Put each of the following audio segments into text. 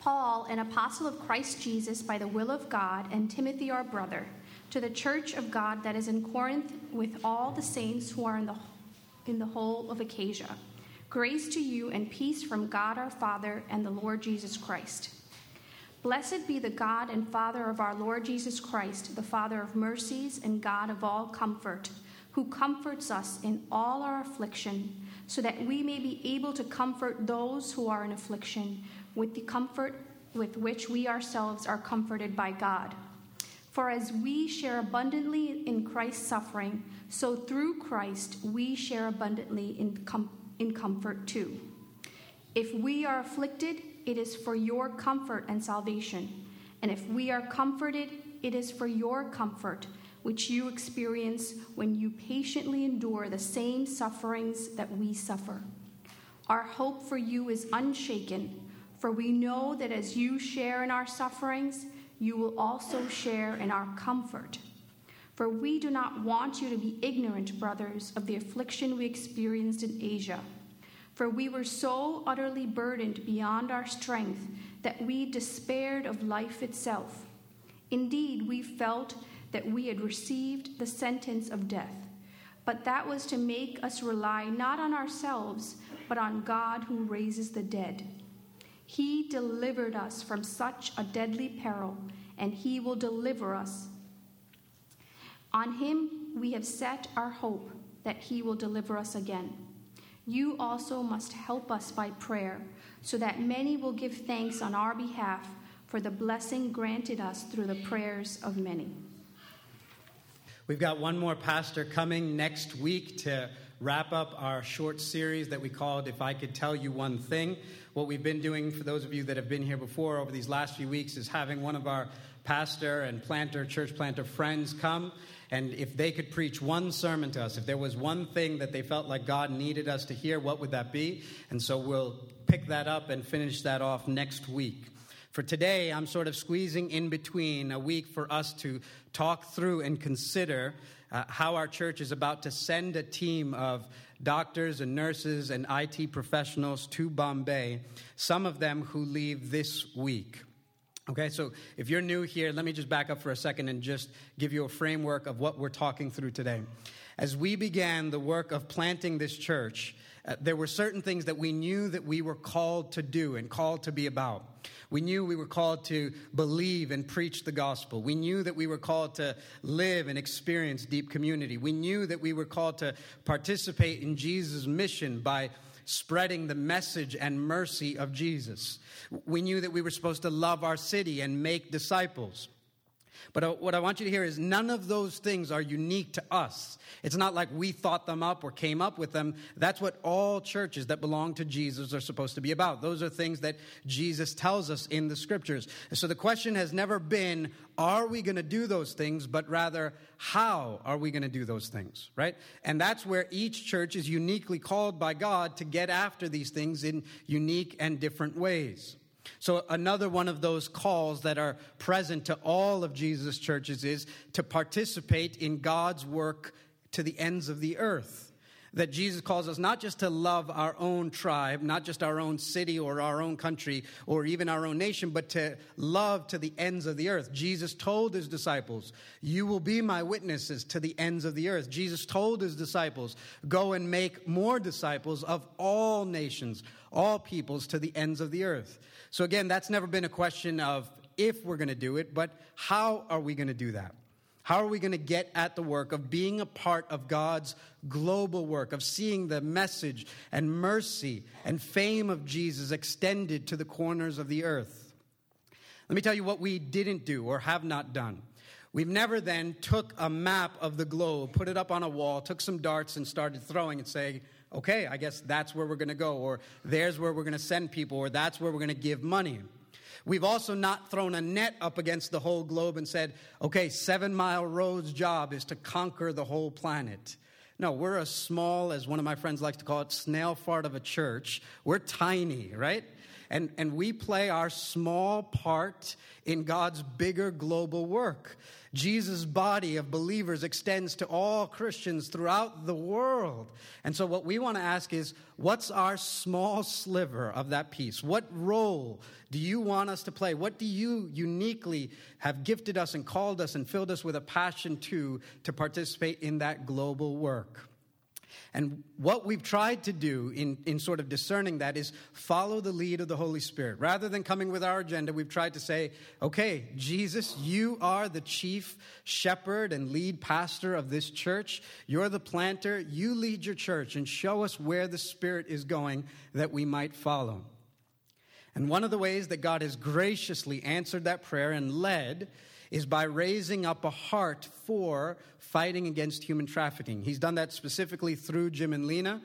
Paul, an apostle of Christ Jesus by the will of God, and Timothy, our brother, to the church of God that is in Corinth with all the saints who are in the, in the whole of Achaia. Grace to you and peace from God our Father and the Lord Jesus Christ. Blessed be the God and Father of our Lord Jesus Christ, the Father of mercies and God of all comfort, who comforts us in all our affliction, so that we may be able to comfort those who are in affliction with the comfort with which we ourselves are comforted by God. For as we share abundantly in Christ's suffering, so through Christ we share abundantly in, com- in comfort too. If we are afflicted, it is for your comfort and salvation. And if we are comforted, it is for your comfort, which you experience when you patiently endure the same sufferings that we suffer. Our hope for you is unshaken for we know that as you share in our sufferings, you will also share in our comfort. For we do not want you to be ignorant, brothers, of the affliction we experienced in Asia. For we were so utterly burdened beyond our strength that we despaired of life itself. Indeed, we felt that we had received the sentence of death. But that was to make us rely not on ourselves, but on God who raises the dead. He delivered us from such a deadly peril, and He will deliver us. On Him we have set our hope that He will deliver us again. You also must help us by prayer, so that many will give thanks on our behalf for the blessing granted us through the prayers of many. We've got one more pastor coming next week to wrap up our short series that we called If I Could Tell You One Thing. What we've been doing for those of you that have been here before over these last few weeks is having one of our pastor and planter, church planter friends come. And if they could preach one sermon to us, if there was one thing that they felt like God needed us to hear, what would that be? And so we'll pick that up and finish that off next week. For today, I'm sort of squeezing in between a week for us to talk through and consider uh, how our church is about to send a team of doctors and nurses and IT professionals to Bombay, some of them who leave this week. Okay, so if you're new here, let me just back up for a second and just give you a framework of what we're talking through today. As we began the work of planting this church, uh, there were certain things that we knew that we were called to do and called to be about. We knew we were called to believe and preach the gospel. We knew that we were called to live and experience deep community. We knew that we were called to participate in Jesus' mission by spreading the message and mercy of Jesus. We knew that we were supposed to love our city and make disciples. But uh, what I want you to hear is none of those things are unique to us. It's not like we thought them up or came up with them. That's what all churches that belong to Jesus are supposed to be about. Those are things that Jesus tells us in the scriptures. So the question has never been, are we going to do those things, but rather, how are we going to do those things, right? And that's where each church is uniquely called by God to get after these things in unique and different ways. So, another one of those calls that are present to all of Jesus' churches is to participate in God's work to the ends of the earth. That Jesus calls us not just to love our own tribe, not just our own city or our own country or even our own nation, but to love to the ends of the earth. Jesus told his disciples, You will be my witnesses to the ends of the earth. Jesus told his disciples, Go and make more disciples of all nations, all peoples to the ends of the earth. So, again, that's never been a question of if we're going to do it, but how are we going to do that? How are we going to get at the work of being a part of God's global work, of seeing the message and mercy and fame of Jesus extended to the corners of the earth? Let me tell you what we didn't do or have not done. We've never then took a map of the globe, put it up on a wall, took some darts and started throwing and saying, okay, I guess that's where we're going to go, or there's where we're going to send people, or that's where we're going to give money. We've also not thrown a net up against the whole globe and said, okay, Seven Mile Road's job is to conquer the whole planet. No, we're a small, as one of my friends likes to call it, snail fart of a church. We're tiny, right? And, and we play our small part in God's bigger global work. Jesus' body of believers extends to all Christians throughout the world. And so, what we want to ask is what's our small sliver of that piece? What role do you want us to play? What do you uniquely have gifted us and called us and filled us with a passion to to participate in that global work? And what we've tried to do in, in sort of discerning that is follow the lead of the Holy Spirit. Rather than coming with our agenda, we've tried to say, okay, Jesus, you are the chief shepherd and lead pastor of this church. You're the planter. You lead your church and show us where the Spirit is going that we might follow. And one of the ways that God has graciously answered that prayer and led is by raising up a heart for fighting against human trafficking. He's done that specifically through Jim and Lena.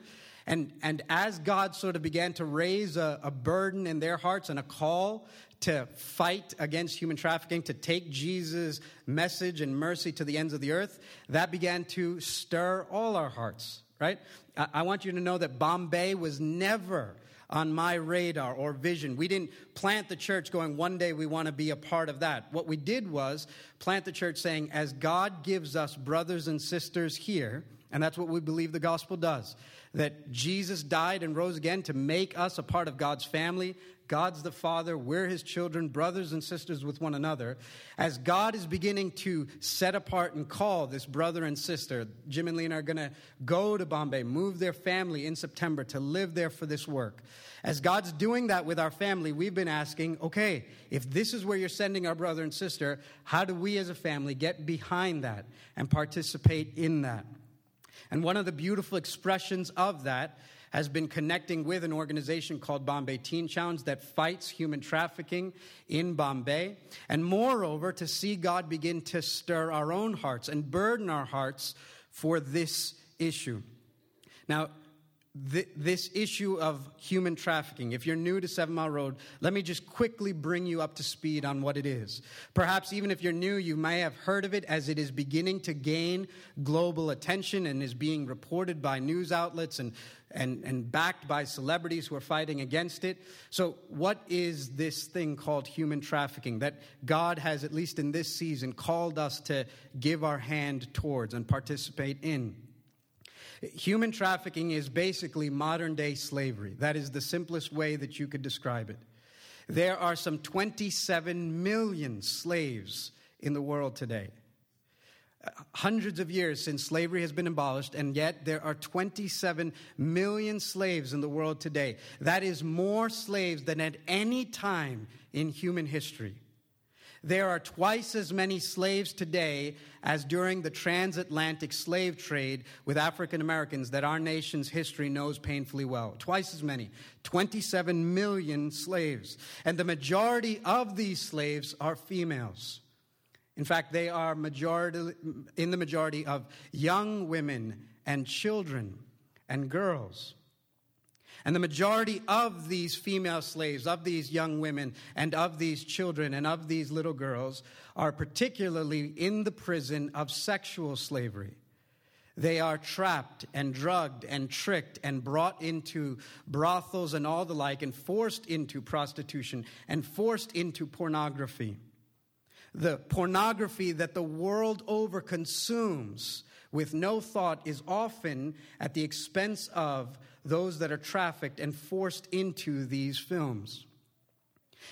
And, and as God sort of began to raise a, a burden in their hearts and a call to fight against human trafficking, to take Jesus' message and mercy to the ends of the earth, that began to stir all our hearts, right? I, I want you to know that Bombay was never on my radar or vision. We didn't plant the church going, one day we want to be a part of that. What we did was plant the church saying, as God gives us brothers and sisters here, and that's what we believe the gospel does, that Jesus died and rose again to make us a part of God's family, God's the Father, we're His children, brothers and sisters with one another. As God is beginning to set apart and call this brother and sister, Jim and Lena are going to go to Bombay, move their family in September to live there for this work. As God's doing that with our family, we've been asking, okay, if this is where you're sending our brother and sister, how do we as a family get behind that and participate in that? And one of the beautiful expressions of that has been connecting with an organization called Bombay Teen Challenge that fights human trafficking in Bombay. And moreover, to see God begin to stir our own hearts and burden our hearts for this issue. Now, th- this issue of human trafficking. If you're new to Seven Mile Road, let me just quickly bring you up to speed on what it is. Perhaps even if you're new, you may have heard of it as it is beginning to gain global attention and is being reported by news outlets and, and, and backed by celebrities who are fighting against it. So, what is this thing called human trafficking that God has, at least in this season, called us to give our hand towards and participate in? Human trafficking is basically modern day slavery. That is the simplest way that you could describe it. There are some 27 million slaves in the world today. Uh, hundreds of years since slavery has been abolished, and yet there are 27 million slaves in the world today. That is more slaves than at any time in human history. There are twice as many slaves today as during the transatlantic slave trade with African Americans that our nation's history knows painfully well. Twice as many. 27 million slaves. And the majority of these slaves are females. In fact, they are majority, in the majority of young women and children and girls. And the majority of these female slaves, of these young women, and of these children, and of these little girls are particularly in the prison of sexual slavery. They are trapped and drugged and tricked and brought into brothels and all the like, and forced into prostitution and forced into pornography. The pornography that the world over consumes with no thought is often at the expense of those that are trafficked and forced into these films.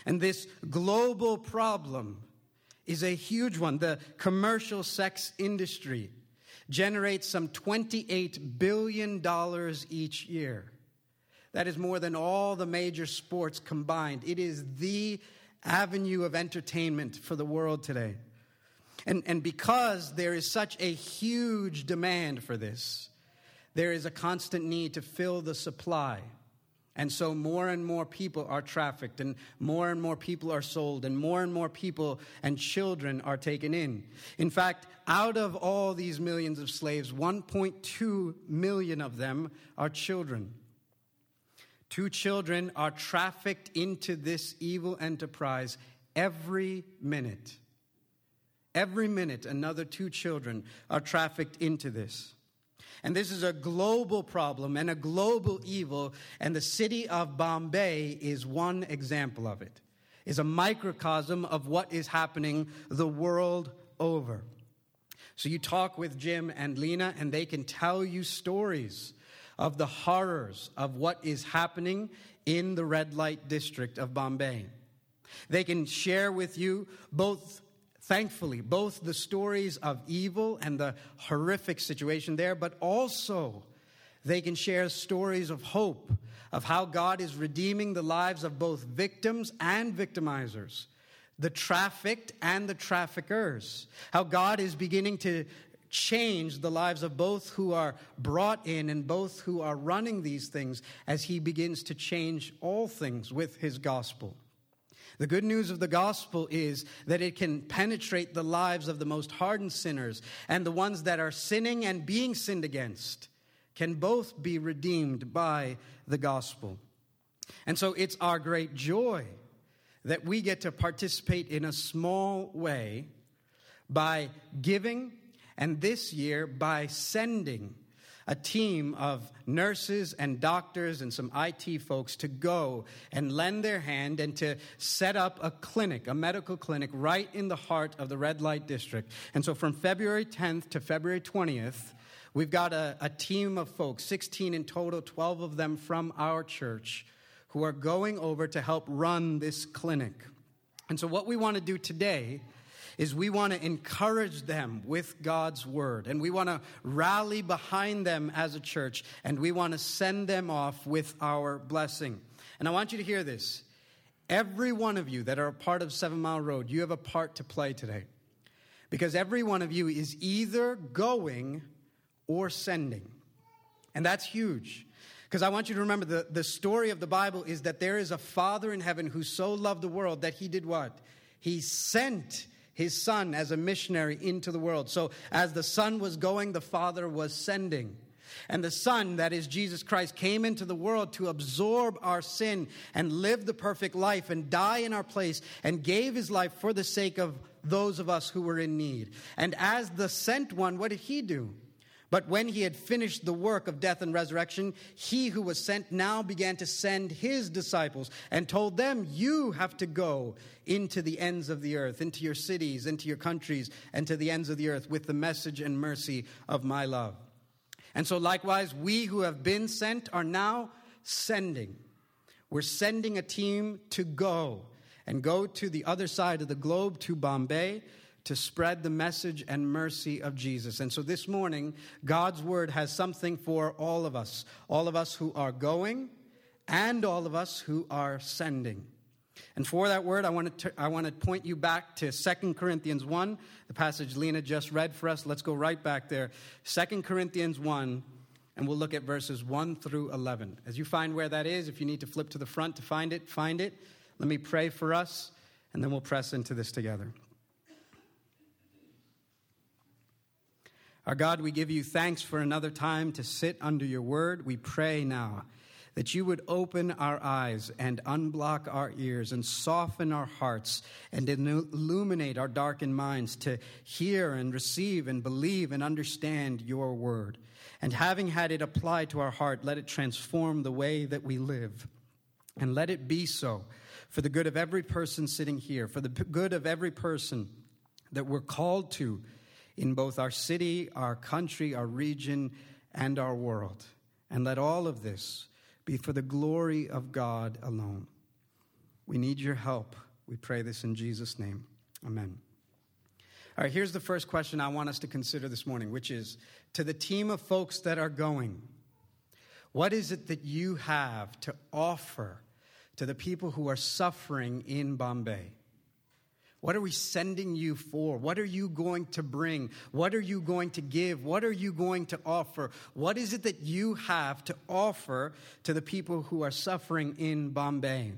And this global problem is a huge one. The commercial sex industry generates some $28 billion each year. That is more than all the major sports combined. It is the avenue of entertainment for the world today. And, and because there is such a huge demand for this, there is a constant need to fill the supply. And so more and more people are trafficked, and more and more people are sold, and more and more people and children are taken in. In fact, out of all these millions of slaves, 1.2 million of them are children. Two children are trafficked into this evil enterprise every minute. Every minute, another two children are trafficked into this. And this is a global problem and a global evil, and the city of Bombay is one example of it. Is a microcosm of what is happening the world over. So you talk with Jim and Lena, and they can tell you stories of the horrors of what is happening in the red light district of Bombay. They can share with you both thankfully, both the stories of evil and the horrific situation there, but also they can share stories of hope, of how God is redeeming the lives of both victims and victimizers, the trafficked and the traffickers, how God is beginning to change the lives of both who are brought in and both who are running these things as he begins to change all things with his gospel. The good news of the gospel is that it can penetrate the lives of the most hardened sinners, and the ones that are sinning and being sinned against can both be redeemed by the gospel. And so it's our great joy that we get to participate in a small way by giving, and this year by sending a team of nurses and doctors and some IT folks to go and lend their hand and to set up a clinic, a medical clinic, right in the heart of the red light district. And so from February 10th to February 20th, we've got a, a team of folks, 16 in total, 12 of them from our church, who are going over to help run this clinic. And so, what we want to do today is we want to encourage them with God's word and we want to rally behind them as a church and we want to send them off with our blessing. And I want you to hear this. Every one of you that are a part of Seven Mile Road, you have a part to play today. Because every one of you is either going or sending. And that's huge. Because I want you to remember the, the story of the Bible is that there is a Father in heaven who so loved the world that he did what? He sent his son as a missionary into the world. So, as the son was going, the father was sending. And the Son, that is Jesus Christ, came into the world to absorb our sin and live the perfect life and die in our place and gave his life for the sake of those of us who were in need. And as the sent one, what did he do? But when he had finished the work of death and resurrection, he who was sent now began to send his disciples and told them, You have to go into the ends of the earth, into your cities, into your countries, and to the ends of the earth with the message and mercy of my love. And so, likewise, we who have been sent are now sending. We're sending a team to go and go to the other side of the globe, to Bombay to spread the message and mercy of Jesus. And so this morning, God's word has something for all of us, all of us who are going and all of us who are sending. And for that word, I want to, I want to point you back to 2 Corinthians 1, the passage Lena just read for us. Let's go right back there. 2 Corinthians 1, and we'll look at verses 1 through 11. As you find where that is, if you need to flip to the front to find it, find it. Let me pray for us, and then we'll press into this together. Our God, we give you thanks for another time to sit under your word. We pray now that you would open our eyes and unblock our ears and soften our hearts and illuminate our darkened minds to hear and receive and believe and understand your word. And having had it applied to our heart, let it transform the way that we live. And let it be so for the good of every person sitting here, for the good of every person that we're called to in both our city, our country, our region, and our world. And let all of this be for the glory of God alone. We need your help. We pray this in Jesus' name. Amen. All right, here's the first question I want us to consider this morning, which is to the team of folks that are going, what is it that you have to offer to the people who are suffering in Bombay? What are we sending you for? What are you going to bring? What are you going to give? What are you going to offer? What is it that you have to offer to the people who are suffering in Bombay?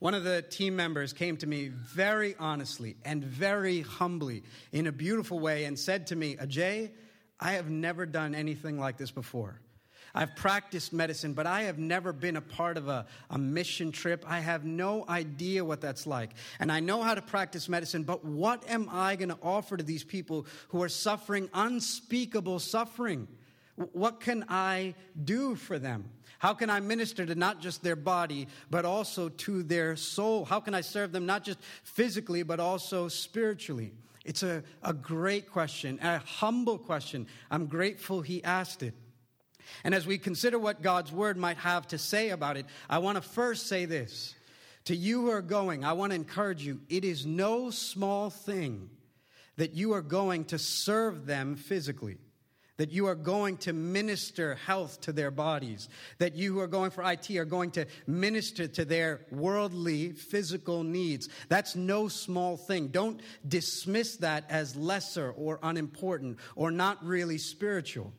One of the team members came to me very honestly and very humbly in a beautiful way and said to me, Ajay, I have never done anything like this before. I've practiced medicine, but I have never been a part of a, a mission trip. I have no idea what that's like. And I know how to practice medicine, but what am I going to offer to these people who are suffering unspeakable suffering? What can I do for them? How can I minister to not just their body, but also to their soul? How can I serve them not just physically, but also spiritually? It's a, a great question, a humble question. I'm grateful he asked it. And as we consider what God's word might have to say about it, I want to first say this. To you who are going, I want to encourage you it is no small thing that you are going to serve them physically that you are going to minister health to their bodies, that you who are going for IT are going to minister to their worldly physical needs. That's no small thing. Don't dismiss that as lesser or unimportant or not really spiritual,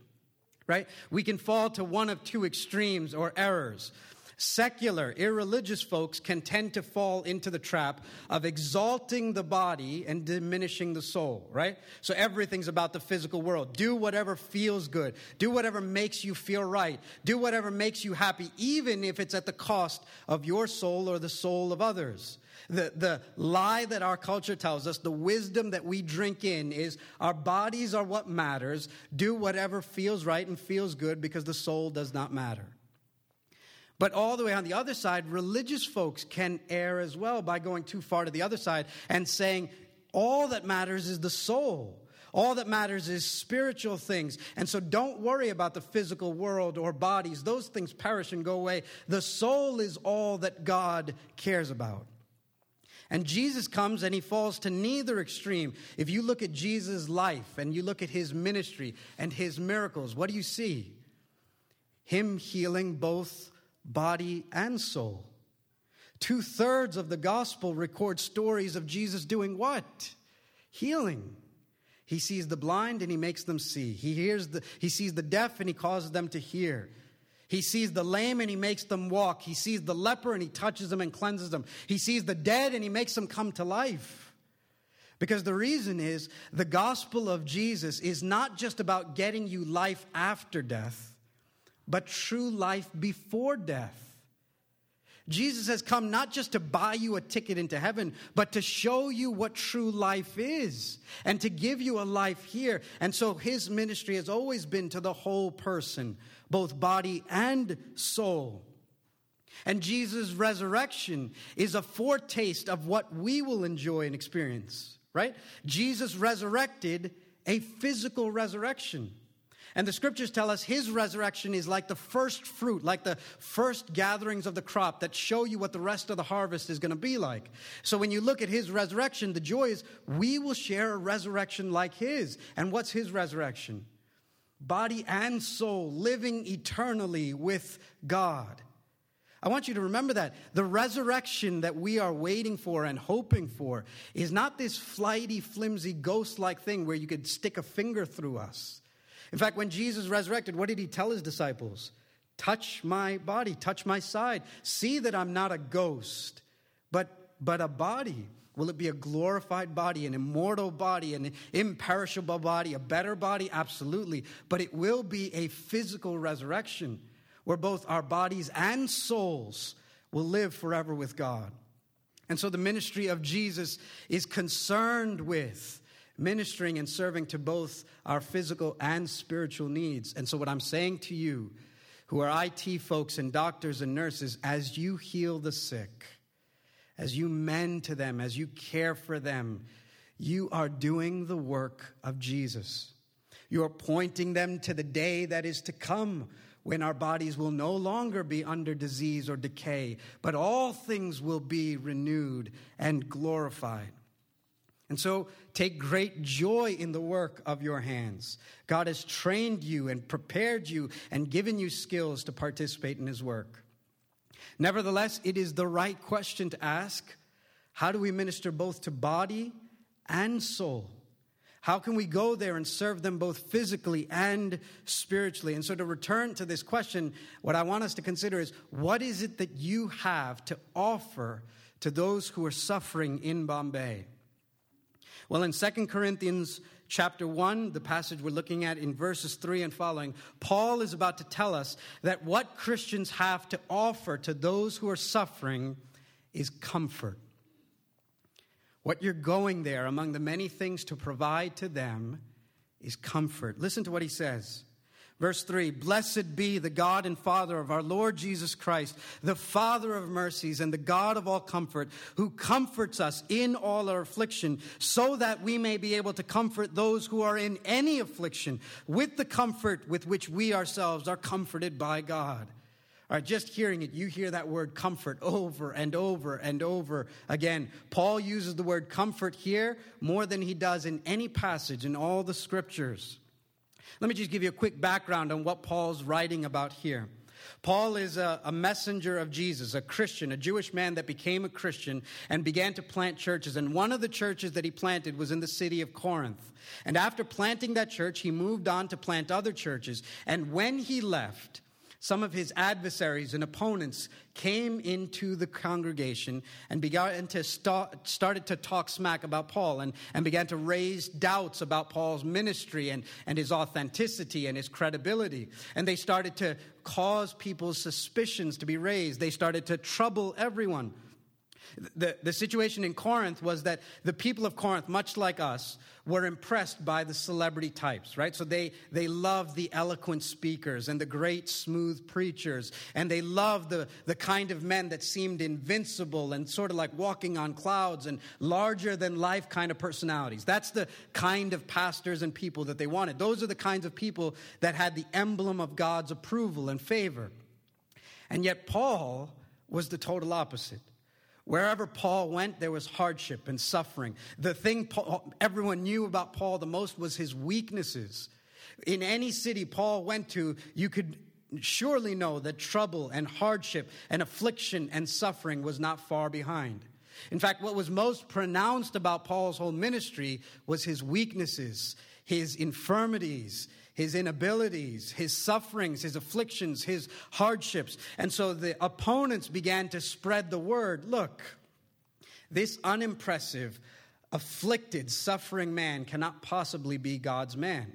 right? We can fall to one of two extremes or errors. Secular, irreligious folks can tend to fall into the trap of exalting the body and diminishing the soul, right? So everything's about the physical world. Do whatever feels good. Do whatever makes you feel right. Do whatever makes you happy, even if it's at the cost of your soul or the soul of others. The, the lie that our culture tells us, the wisdom that we drink in, is our bodies are what matters. Do whatever feels right and feels good because the soul does not matter. But all the way on the other side, religious folks can err as well by going too far to the other side and saying all that matters is the soul. All that matters is spiritual things. And so don't worry about the physical world or bodies. Those things perish and go away. The soul is all that God cares about. And Jesus comes and he falls to neither extreme. If you look at Jesus' life and you look at his ministry and his miracles, what do you see? Him healing both body, and soul. Two thirds of the gospel record stories of Jesus doing what? Healing. He sees the blind and he makes them see. He hears the, he sees the deaf and he causes them to hear. He sees the lame and he makes them walk. He sees the leper and he touches them and cleanses them. He sees the dead and he makes them come to life. Because the reason is the gospel of Jesus is not just about getting you life after death, but true life before death. Jesus has come not just to buy you a ticket into heaven, but to show you what true life is and to give you a life here. And so his ministry has always been to the whole person, both body and soul. And Jesus' resurrection is a foretaste of what we will enjoy and experience, right? Jesus resurrected a physical resurrection. And the scriptures tell us his resurrection is like the first fruit, like the first gatherings of the crop that show you what the rest of the harvest is going to be like. So when you look at his resurrection, the joy is we will share a resurrection like his. And what's his resurrection? Body and soul living eternally with God. I want you to remember that. The resurrection that we are waiting for and hoping for is not this flighty, flimsy, ghost like thing where you could stick a finger through us. In fact, when Jesus resurrected, what did he tell his disciples? Touch my body, touch my side. See that I'm not a ghost, but, but a body. Will it be a glorified body, an immortal body, an imperishable body, a better body? Absolutely. But it will be a physical resurrection where both our bodies and souls will live forever with God. And so the ministry of Jesus is concerned with ministering and serving to both our physical and spiritual needs. And so, what I'm saying to you, who are IT folks and doctors and nurses, as you heal the sick, as you mend to them, as you care for them, you are doing the work of Jesus. You are pointing them to the day that is to come when our bodies will no longer be under disease or decay, but all things will be renewed and glorified. And so take great joy in the work of your hands. God has trained you and prepared you and given you skills to participate in his work. Nevertheless, it is the right question to ask how do we minister both to body and soul? How can we go there and serve them both physically and spiritually? And so, to return to this question, what I want us to consider is what is it that you have to offer to those who are suffering in Bombay? Well, in 2 Corinthians chapter 1, the passage we're looking at in verses 3 and following, Paul is about to tell us that what Christians have to offer to those who are suffering is comfort. What you're going there, among the many things to provide to them, is comfort. Listen to what he says. Verse 3 Blessed be the God and Father of our Lord Jesus Christ, the Father of mercies and the God of all comfort, who comforts us in all our affliction, so that we may be able to comfort those who are in any affliction with the comfort with which we ourselves are comforted by God. All right, just hearing it, you hear that word comfort over and over and over again. Paul uses the word comfort here more than he does in any passage in all the scriptures. Let me just give you a quick background on what Paul's writing about here. Paul is a, a, messenger of Jesus, a Christian, a Jewish man that became a Christian and began to plant churches. And one of the churches that he planted was in the city of Corinth. And after planting that church, he moved on to plant other churches. And when he left, some of his adversaries and opponents came into the congregation and began to start, started to talk smack about Paul and, and began to raise doubts about Paul's ministry and, and his authenticity and his credibility. And they started to cause people's suspicions to be raised. They started to trouble everyone. The, the situation in Corinth was that the people of Corinth, much like us, were impressed by the celebrity types, right? So they, they loved the eloquent speakers and the great smooth preachers, and they loved the, the kind of men that seemed invincible and sort of like walking on clouds and larger than life kind of personalities. That's the kind of pastors and people that they wanted. Those are the kinds of people that had the emblem of God's approval and favor. And yet, Paul was the total opposite. Wherever Paul went, there was hardship and suffering. The thing Paul, everyone knew about Paul the most was his weaknesses. In any city Paul went to, you could surely know that trouble and hardship and affliction and suffering was not far behind. In fact, what was most pronounced about Paul's whole ministry was his weaknesses, his infirmities, his inabilities, his sufferings, his afflictions, his hardships. And so the opponents began to spread the word look, this unimpressive, afflicted, suffering man cannot possibly be God's man.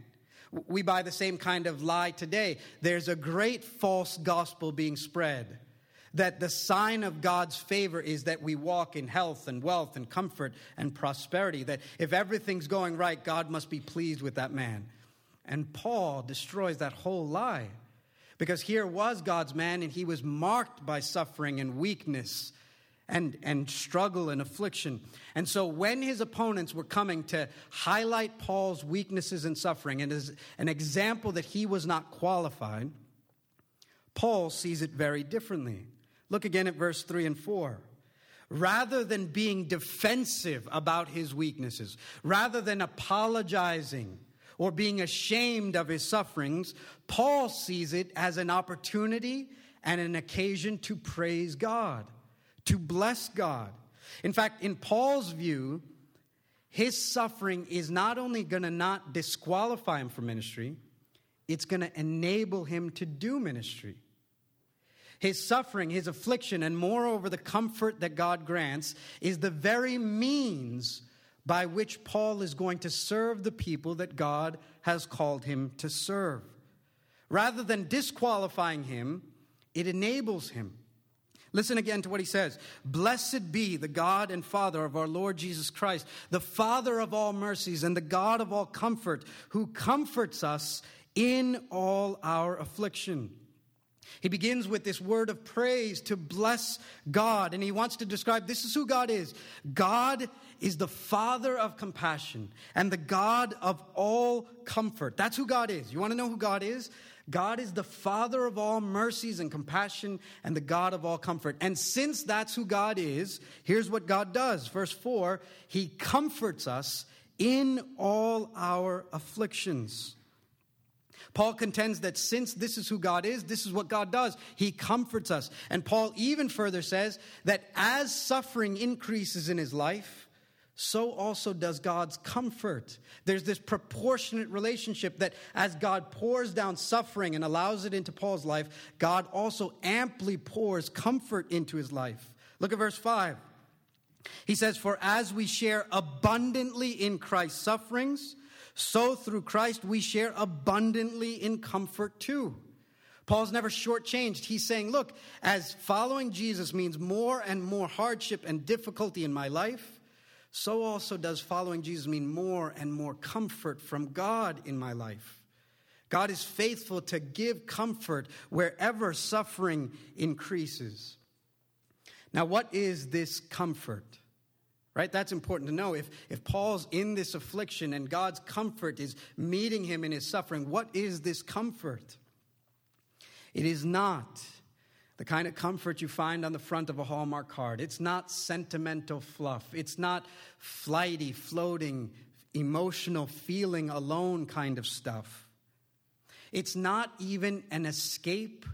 We buy the same kind of lie today. There's a great false gospel being spread that the sign of God's favor is that we walk in health and wealth and comfort and prosperity. That if everything's going right, God must be pleased with that man. And Paul destroys that whole lie. Because here was God's man, and he was marked by suffering and weakness and, and struggle and affliction. And so when his opponents were coming to highlight Paul's weaknesses and suffering, and as an example that he was not qualified, Paul sees it very differently. Look again at verse 3 and 4 rather than being defensive about his weaknesses, rather than apologizing or being ashamed of his sufferings, Paul sees it as an opportunity and an occasion to praise God, to bless God. In fact, in Paul's view, his suffering is not only going to not disqualify him from ministry, it's going to enable him to do ministry. His suffering, his affliction, and moreover, the comfort that God grants is the very means by which Paul is going to serve the people that God has called him to serve. Rather than disqualifying him, it enables him. Listen again to what he says Blessed be the God and Father of our Lord Jesus Christ, the Father of all mercies and the God of all comfort, who comforts us in all our affliction he begins with this word of praise to bless God, and he wants to describe this is who God is. God is the Father of compassion and the God of all comfort. That's who God is. You want to know who God is? God is the Father of all mercies and compassion and the God of all comfort. And since that's who God is, here's what God does. Verse 4 He comforts us in all our afflictions. Paul contends that since this is who God is, this is what God does. He comforts us. And Paul even further says that as suffering increases in his life, so also does God's comfort. There's this proportionate relationship that as God pours down suffering and allows it into Paul's life, God also amply pours comfort into his life. Look at verse 5. He says, For as we share abundantly in Christ's sufferings, so through Christ we share abundantly in comfort too. Paul's never shortchanged. He's saying, look, as following Jesus means more and more hardship and difficulty in my life, so also does following Jesus mean more and more comfort from God in my life. God is faithful to give comfort wherever suffering increases. Now, what is this comfort? Right? That's important to know. If, if Paul's in this affliction and God's comfort is meeting him in his suffering, what is this comfort? It is not the kind of comfort you find on the front of a Hallmark card. It's not sentimental fluff. It's not flighty, floating, emotional, feeling alone kind of stuff. It's not even an escape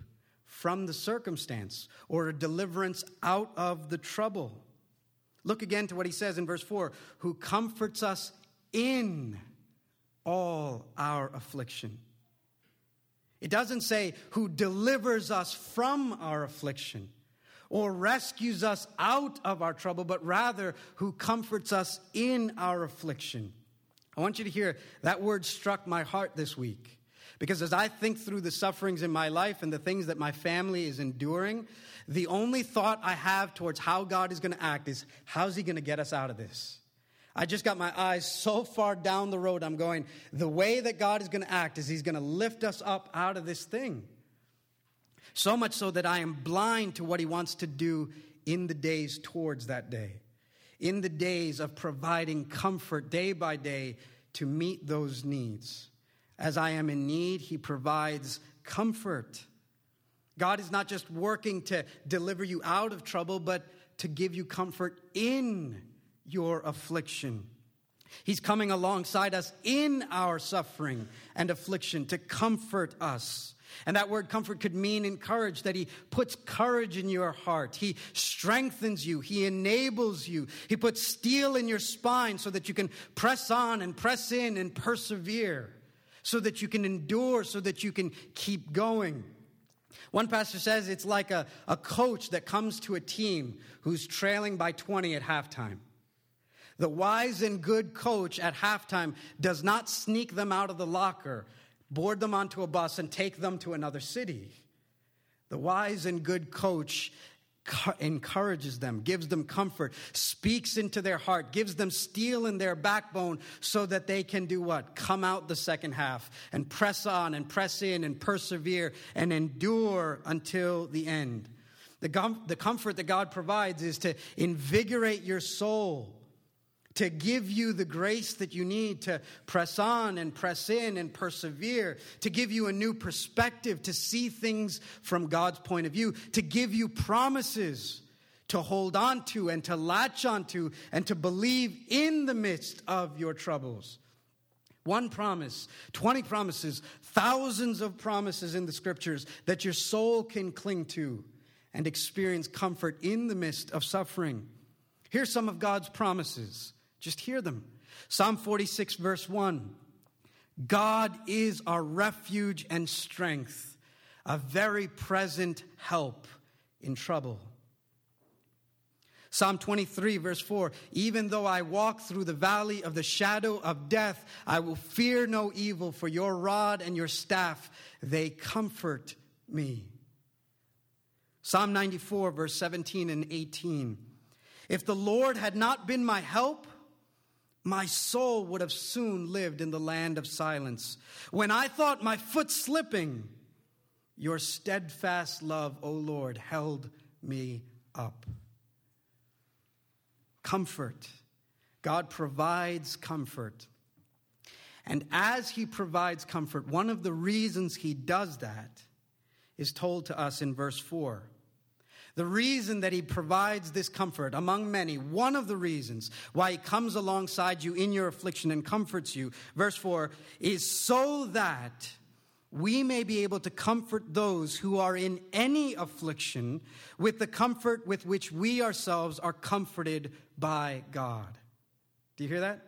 from the circumstance or a deliverance out of the trouble. Look again to what he says in verse 4 who comforts us in all our affliction. It doesn't say who delivers us from our affliction or rescues us out of our trouble, but rather who comforts us in our affliction. I want you to hear that word struck my heart this week. Because as I think through the sufferings in my life and the things that my family is enduring, the only thought I have towards how God is going to act is how's He going to get us out of this? I just got my eyes so far down the road, I'm going, the way that God is going to act is He's going to lift us up out of this thing. So much so that I am blind to what He wants to do in the days towards that day, in the days of providing comfort day by day to meet those needs. As I am in need, He provides comfort. God is not just working to deliver you out of trouble, but to give you comfort in your affliction. He's coming alongside us in our suffering and affliction to comfort us. And that word comfort could mean encourage, that He puts courage in your heart. He strengthens you. He enables you. He puts steel in your spine so that you can press on and press in and persevere so that you can endure, so that you can keep going. One pastor says it's like a, a coach that comes to a team who's trailing by 20 at halftime. The wise and good coach at halftime does not sneak them out of the locker, board them onto a bus, and take them to another city. The wise and good coach encourages them, gives them comfort, speaks into their heart, gives them steel in their backbone so that they can do what? Come out the second half and press on and press in and persevere and endure until the end. The, com- the comfort that God provides is to invigorate your soul to give you the grace that you need to press on and press in and persevere, to give you a new perspective, to see things from God's point of view, to give you promises to hold on to and to latch onto and to believe in the midst of your troubles. One promise, 20 promises, thousands of promises in the scriptures that your soul can cling to and experience comfort in the midst of suffering. Here's some of God's promises just hear them. Psalm 46, verse 1 God is our refuge and strength, a very present help in trouble. Psalm 23, verse 4 Even though I walk through the valley of the shadow of death, I will fear no evil, for your rod and your staff, they comfort me. Psalm 94, verse 17 and 18 If the Lord had not been my help, my soul would have soon lived in the land of silence. When I thought my foot slipping, your steadfast love, O Lord, held me up. Comfort. God provides comfort. And as He provides comfort, one of the reasons He does that is told to us in verse 4. The reason that he provides this comfort, among many, one of the reasons why he comes alongside you in your affliction and comforts you, verse 4, is so that we may be able to comfort those who are in any affliction with the comfort with which we ourselves are comforted by God. Do you hear that?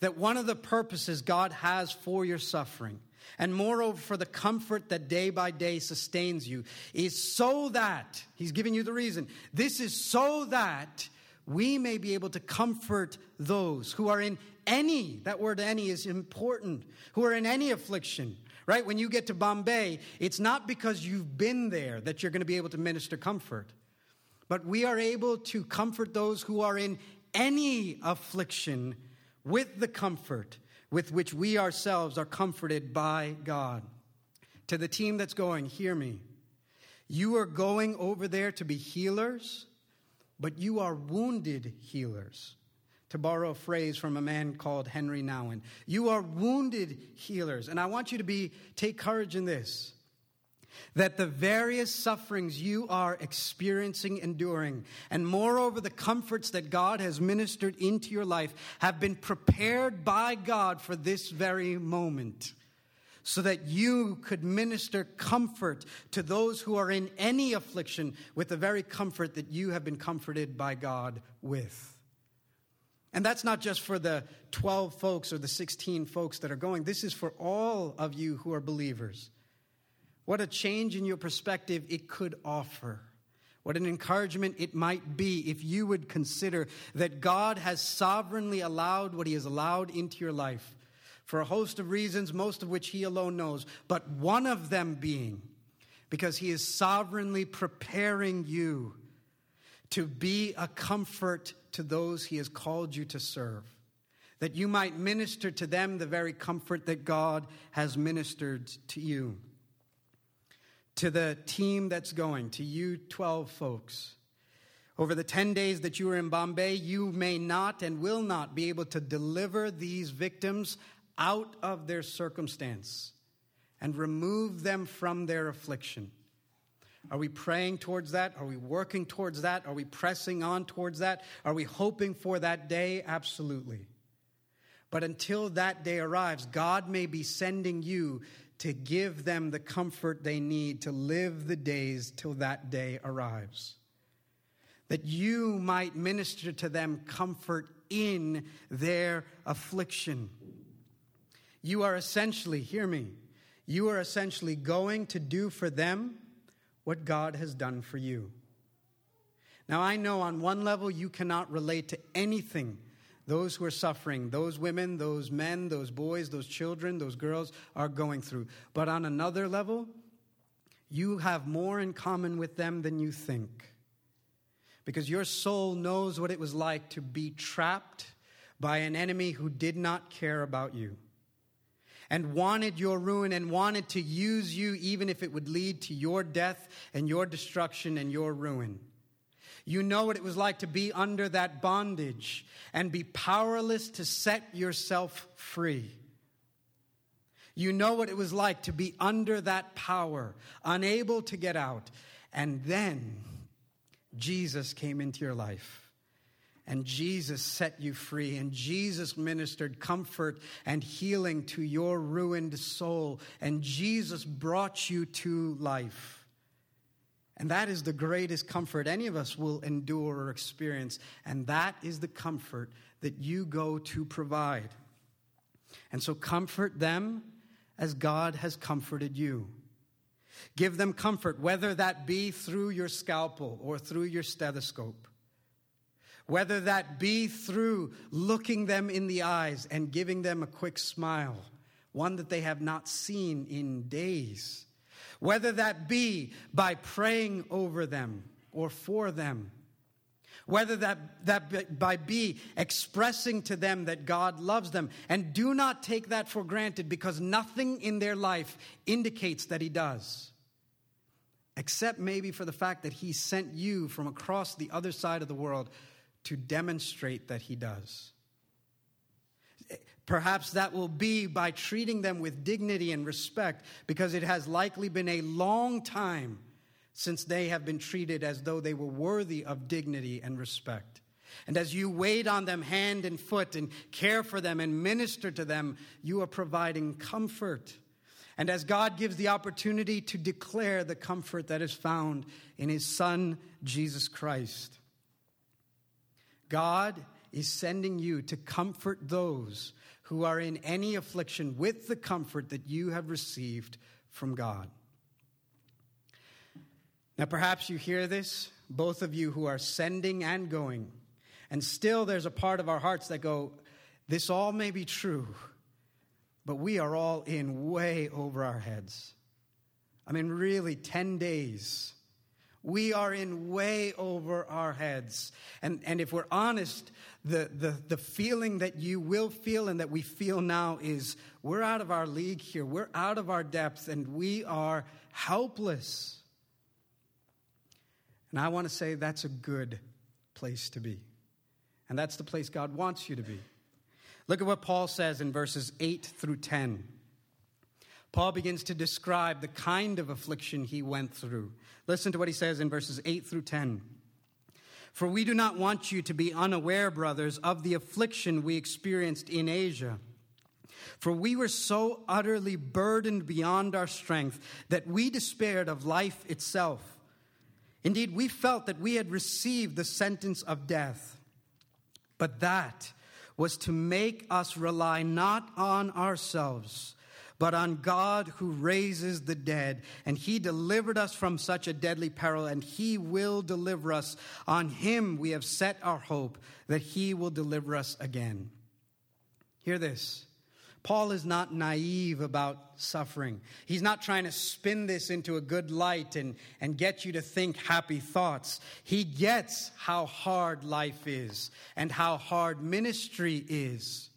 That one of the purposes God has for your suffing and moreover for the comfort that day by day sustains you, is so that, he's giving you the reason, this is so that we may be able to comfort those who are in any, that word any is important, who are in any affliction. Right? When you get to Bombay, it's not because you've been there that you're going to be able to minister comfort. But we are able to comfort those who are in any affliction with the comfort with which we ourselves are comforted by God. To the team that's going, hear me. You are going over there to be healers, but you are wounded healers. To borrow a phrase from a man called Henri Nouwen, you are wounded healers. And I want you to be take courage in this that the various sufferings you are experiencing, enduring, and moreover, the comforts that God has ministered into your life have been prepared by God for this very moment so that you could minister comfort to those who are in any affliction with the very comfort that you have been comforted by God with. And that's not just for the 12 folks or the 16 folks that are going. This is for all of you who are believers. What a change in your perspective it could offer. What an encouragement it might be if you would consider that God has sovereignly allowed what He has allowed into your life for a host of reasons, most of which he alone knows, but one of them being because he is sovereignly preparing you to be a comfort to those he has called you to serve, that you might minister to them the very comfort that God has ministered to you. To the team that's going, to you 12 folks, over the 10 days that you are in Bombay, you may not and will not be able to deliver these victims out of their circumstance and remove them from their affliction. Are we praying towards that? Are we working towards that? Are we pressing on towards that? Are we hoping for that day? Absolutely. But until that day arrives, God may be sending you to give them the comfort they need to live the days till that day arrives. That you might minister to them comfort in their affliction. You are essentially, hear me, you are essentially going to do for them what God has done for you. Now, I know on one level you cannot relate to anything those who are suffering, those women, those men, those boys, those children, those girls are going through. But on another level, you have more in common with them than you think. Because your soul knows what it was like to be trapped by an enemy who did not care about you and wanted your ruin and wanted to use you even if it would lead to your death and your destruction and your ruin. You know what it was like to be under that bondage and be powerless to set yourself free. You know what it was like to be under that power, unable to get out. And then Jesus came into your life and Jesus set you free, and Jesus ministered comfort and healing to your ruined soul, and Jesus brought you to life. And that is the greatest comfort any of us will endure or experience, and that is the comfort that you go to provide. And so comfort them as God has comforted you. Give them comfort, whether that be through your scalpel or through your stethoscope whether that be through looking them in the eyes and giving them a quick smile, one that they have not seen in days, whether that be by praying over them or for them, whether that, that by be expressing to them that God loves them. And do not take that for granted because nothing in their life indicates that He does. Except maybe for the fact that He sent you from across the other side of the world to demonstrate that he does. Perhaps that will be by treating them with dignity and respect, because it has likely been a long time since they have been treated as though they were worthy of dignity and respect. And as you wait on them hand and foot and care for them and minister to them, you are providing comfort. And as God gives the opportunity to declare the comfort that is found in His Son, Jesus Christ. God is sending you to comfort those who are in any affliction with the comfort that you have received from God. Now, perhaps you hear this, both of you who are sending and going, and still there's a part of our hearts that go, This all may be true, but we are all in way over our heads. I mean, really, 10 days We are in way over our heads. And, and if we're honest, the, the, the feeling that you will feel and that we feel now is we're out of our league here. We're out of our depth and we are helpless. And I want to say that's a good place to be. And that's the place God wants you to be. Look at what Paul says in verses 8 through 10. Paul begins to describe the kind of affliction he went through. Listen to what he says in verses 8 through 10. For we do not want you to be unaware, brothers, of the affliction we experienced in Asia. For we were so utterly burdened beyond our strength that we despaired of life itself. Indeed, we felt that we had received the sentence of death. But that was to make us rely not on ourselves but on God who raises the dead. And he delivered us from such a deadly peril, and he will deliver us. On him we have set our hope that he will deliver us again. Hear this. Paul is not naive about suffering. He's not trying to spin this into a good light and, and get you to think happy thoughts. He gets how hard life is and how hard ministry is.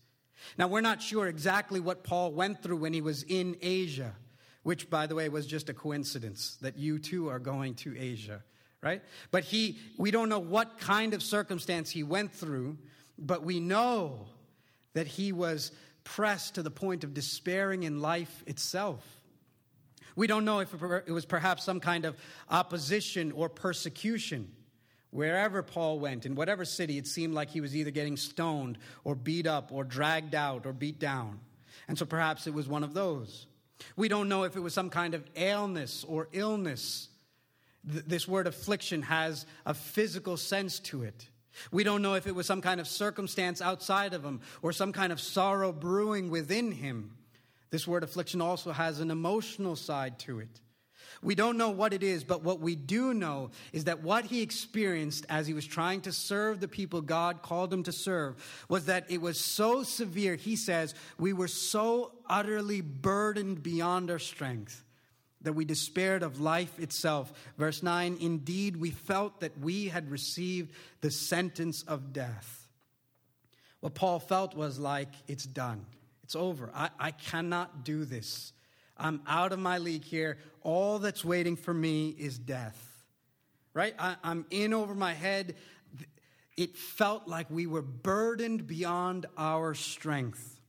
Now, we're not sure exactly what Paul went through when he was in Asia, which, by the way, was just a coincidence that you too are going to Asia, right? But he, we don't know what kind of circumstance he went through, but we know that he was pressed to the point of despairing in life itself. We don't know if it was perhaps some kind of opposition or persecution. Wherever Paul went, in whatever city, it seemed like he was either getting stoned or beat up or dragged out or beat down. And so perhaps it was one of those. We don't know if it was some kind of illness or illness. This word affliction has a physical sense to it. We don't know if it was some kind of circumstance outside of him or some kind of sorrow brewing within him. This word affliction also has an emotional side to it. We don't know what it is, but what we do know is that what he experienced as he was trying to serve the people God called him to serve was that it was so severe. He says, We were so utterly burdened beyond our strength that we despaired of life itself. Verse 9 Indeed, we felt that we had received the sentence of death. What Paul felt was like, It's done, it's over. I, I cannot do this. I'm out of my league here. All that's waiting for me is death. Right? I, I'm in over my head. It felt like we were burdened beyond our strength.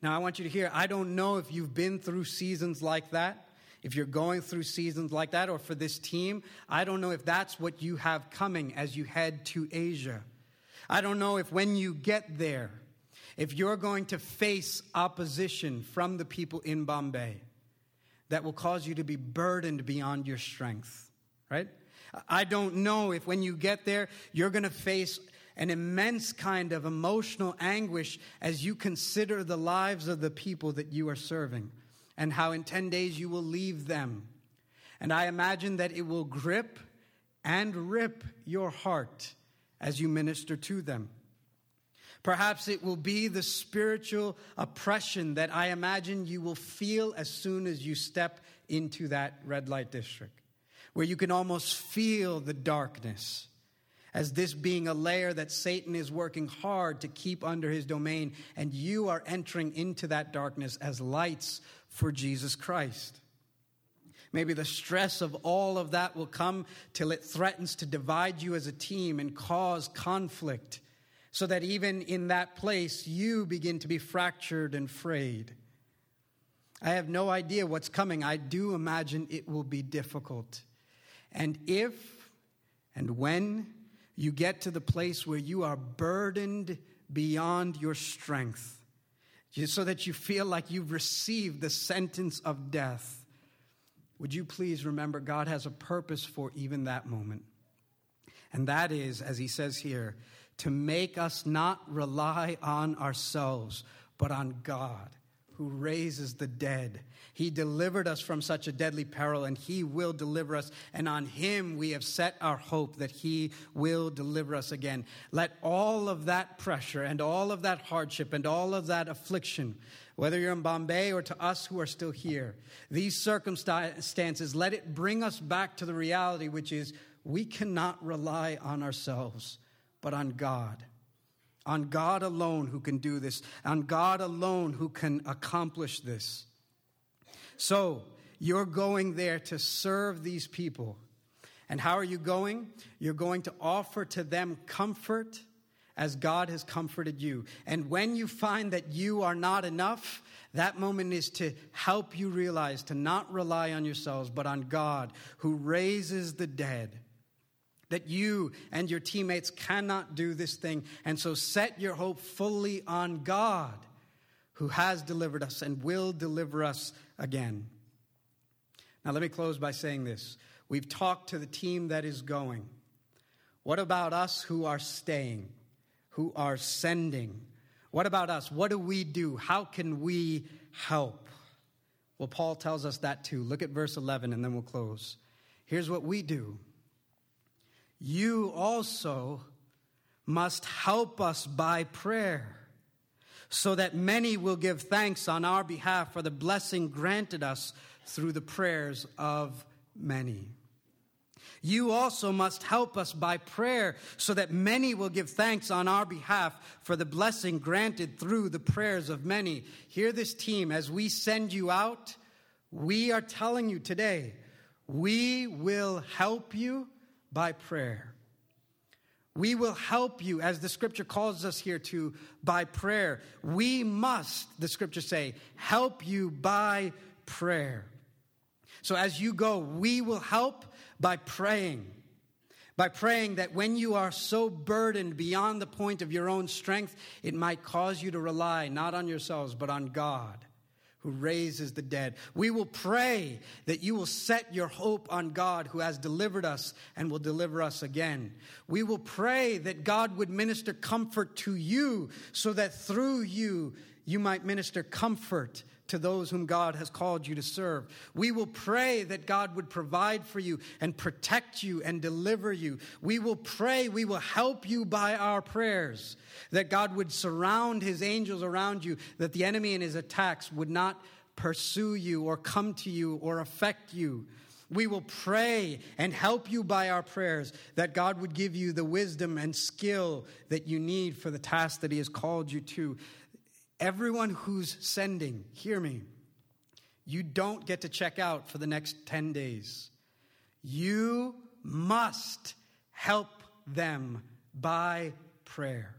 Now, I want you to hear I don't know if you've been through seasons like that, if you're going through seasons like that, or for this team, I don't know if that's what you have coming as you head to Asia. I don't know if when you get there, if you're going to face opposition from the people in Bombay that will cause you to be burdened beyond your strength, right? I don't know if when you get there, you're going to face an immense kind of emotional anguish as you consider the lives of the people that you are serving and how in 10 days you will leave them. And I imagine that it will grip and rip your heart as you minister to them. Perhaps it will be the spiritual oppression that I imagine you will feel as soon as you step into that red light district, where you can almost feel the darkness as this being a layer that Satan is working hard to keep under his domain, and you are entering into that darkness as lights for Jesus Christ. Maybe the stress of all of that will come till it threatens to divide you as a team and cause conflict so that even in that place you begin to be fractured and frayed. I have no idea what's coming. I do imagine it will be difficult. And if and when you get to the place where you are burdened beyond your strength, so that you feel like you've received the sentence of death, would you please remember God has a purpose for even that moment? And that is, as he says here, to make us not rely on ourselves, but on God who raises the dead. He delivered us from such a deadly peril, and He will deliver us. And on Him we have set our hope that He will deliver us again. Let all of that pressure and all of that hardship and all of that affliction, whether you're in Bombay or to us who are still here, these circumstances, let it bring us back to the reality, which is we cannot rely on ourselves, but on God on God alone who can do this, on God alone who can accomplish this. So, you're going there to serve these people. And how are you going? You're going to offer to them comfort as God has comforted you. And when you find that you are not enough, that moment is to help you realize to not rely on yourselves, but on God who raises the dead that you and your teammates cannot do this thing. And so set your hope fully on God, who has delivered us and will deliver us again. Now, let me close by saying this. We've talked to the team that is going. What about us who are staying, who are sending? What about us? What do we do? How can we help? Well, Paul tells us that too. Look at verse 11 and then we'll close. Here's what we do you also must help us by prayer, so that many will give thanks on our behalf for the blessing granted us through the prayers of many. You also must help us by prayer so that many will give thanks on our behalf for the blessing granted through the prayers of many. Hear this team, as we send you out, we are telling you today, we will help you by prayer. We will help you, as the scripture calls us here to, by prayer. We must, the scripture say, help you by prayer. So as you go, we will help by praying. By praying that when you are so burdened beyond the point of your own strength, it might cause you to rely not on yourselves, but on God who raises the dead. We will pray that you will set your hope on God who has delivered us and will deliver us again. We will pray that God would minister comfort to you so that through you, you might minister comfort to those whom God has called you to serve. We will pray that God would provide for you and protect you and deliver you. We will pray, we will help you by our prayers, that God would surround his angels around you, that the enemy and his attacks would not pursue you or come to you or affect you. We will pray and help you by our prayers that God would give you the wisdom and skill that you need for the task that He has called you to. Everyone who's sending, hear me. You don't get to check out for the next 10 days. You must help them by prayer.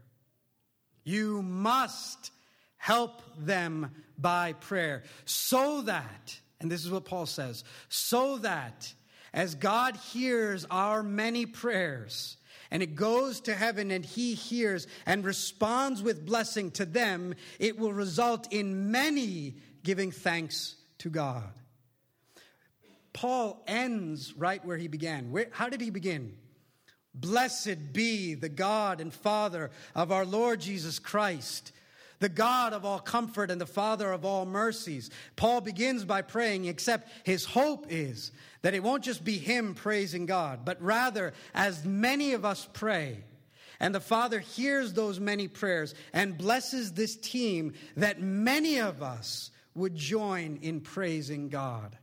You must help them by prayer so that, and this is what Paul says, so that as God hears our many prayers, and it goes to heaven and he hears and responds with blessing to them, it will result in many giving thanks to God. Paul ends right where he began. Where, how did he begin? Blessed be the God and Father of our Lord Jesus Christ the God of all comfort and the Father of all mercies. Paul begins by praying, except his hope is that it won't just be him praising God, but rather, as many of us pray, and the Father hears those many prayers and blesses this team, that many of us would join in praising God.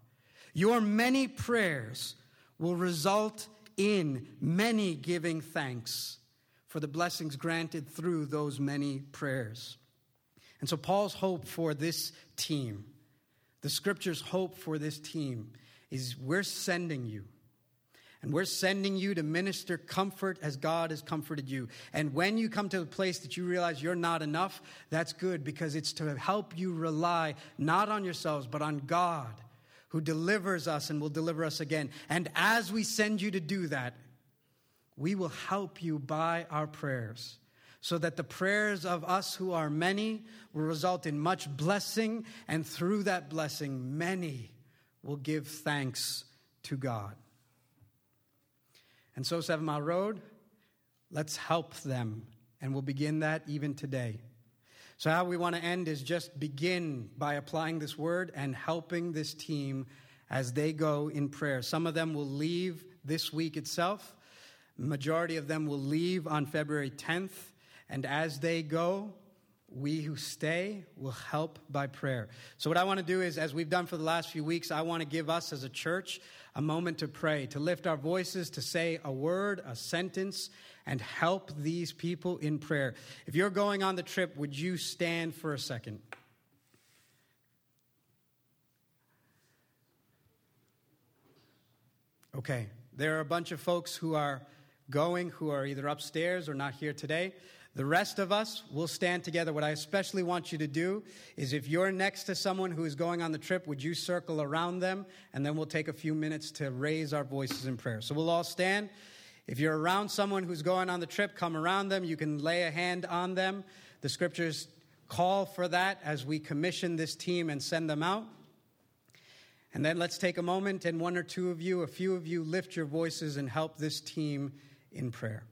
Your many prayers will result in many giving thanks for the blessings granted through those many prayers. And so, Paul's hope for this team, the scripture's hope for this team, is we're sending you. And we're sending you to minister comfort as God has comforted you. And when you come to a place that you realize you're not enough, that's good because it's to help you rely not on yourselves, but on God who delivers us and will deliver us again. And as we send you to do that, we will help you by our prayers so that the prayers of us who are many will result in much blessing, and through that blessing, many will give thanks to God. And so, Seven Mile Road, let's help them, and we'll begin that even today. So, how we want to end is just begin by applying this word and helping this team as they go in prayer. Some of them will leave this week itself, majority of them will leave on February 10th. And as they go, we who stay will help by prayer. So, what I want to do is, as we've done for the last few weeks, I want to give us as a church a moment to pray, to lift our voices, to say a word, a sentence, and help these people in prayer. If you're going on the trip, would you stand for a second? Okay, there are a bunch of folks who are going who are either upstairs or not here today. The rest of us will stand together. What I especially want you to do is if you're next to someone who is going on the trip, would you circle around them? And then we'll take a few minutes to raise our voices in prayer. So we'll all stand. If you're around someone who's going on the trip, come around them. You can lay a hand on them. The scriptures call for that as we commission this team and send them out. And then let's take a moment and one or two of you, a few of you, lift your voices and help this team in prayer.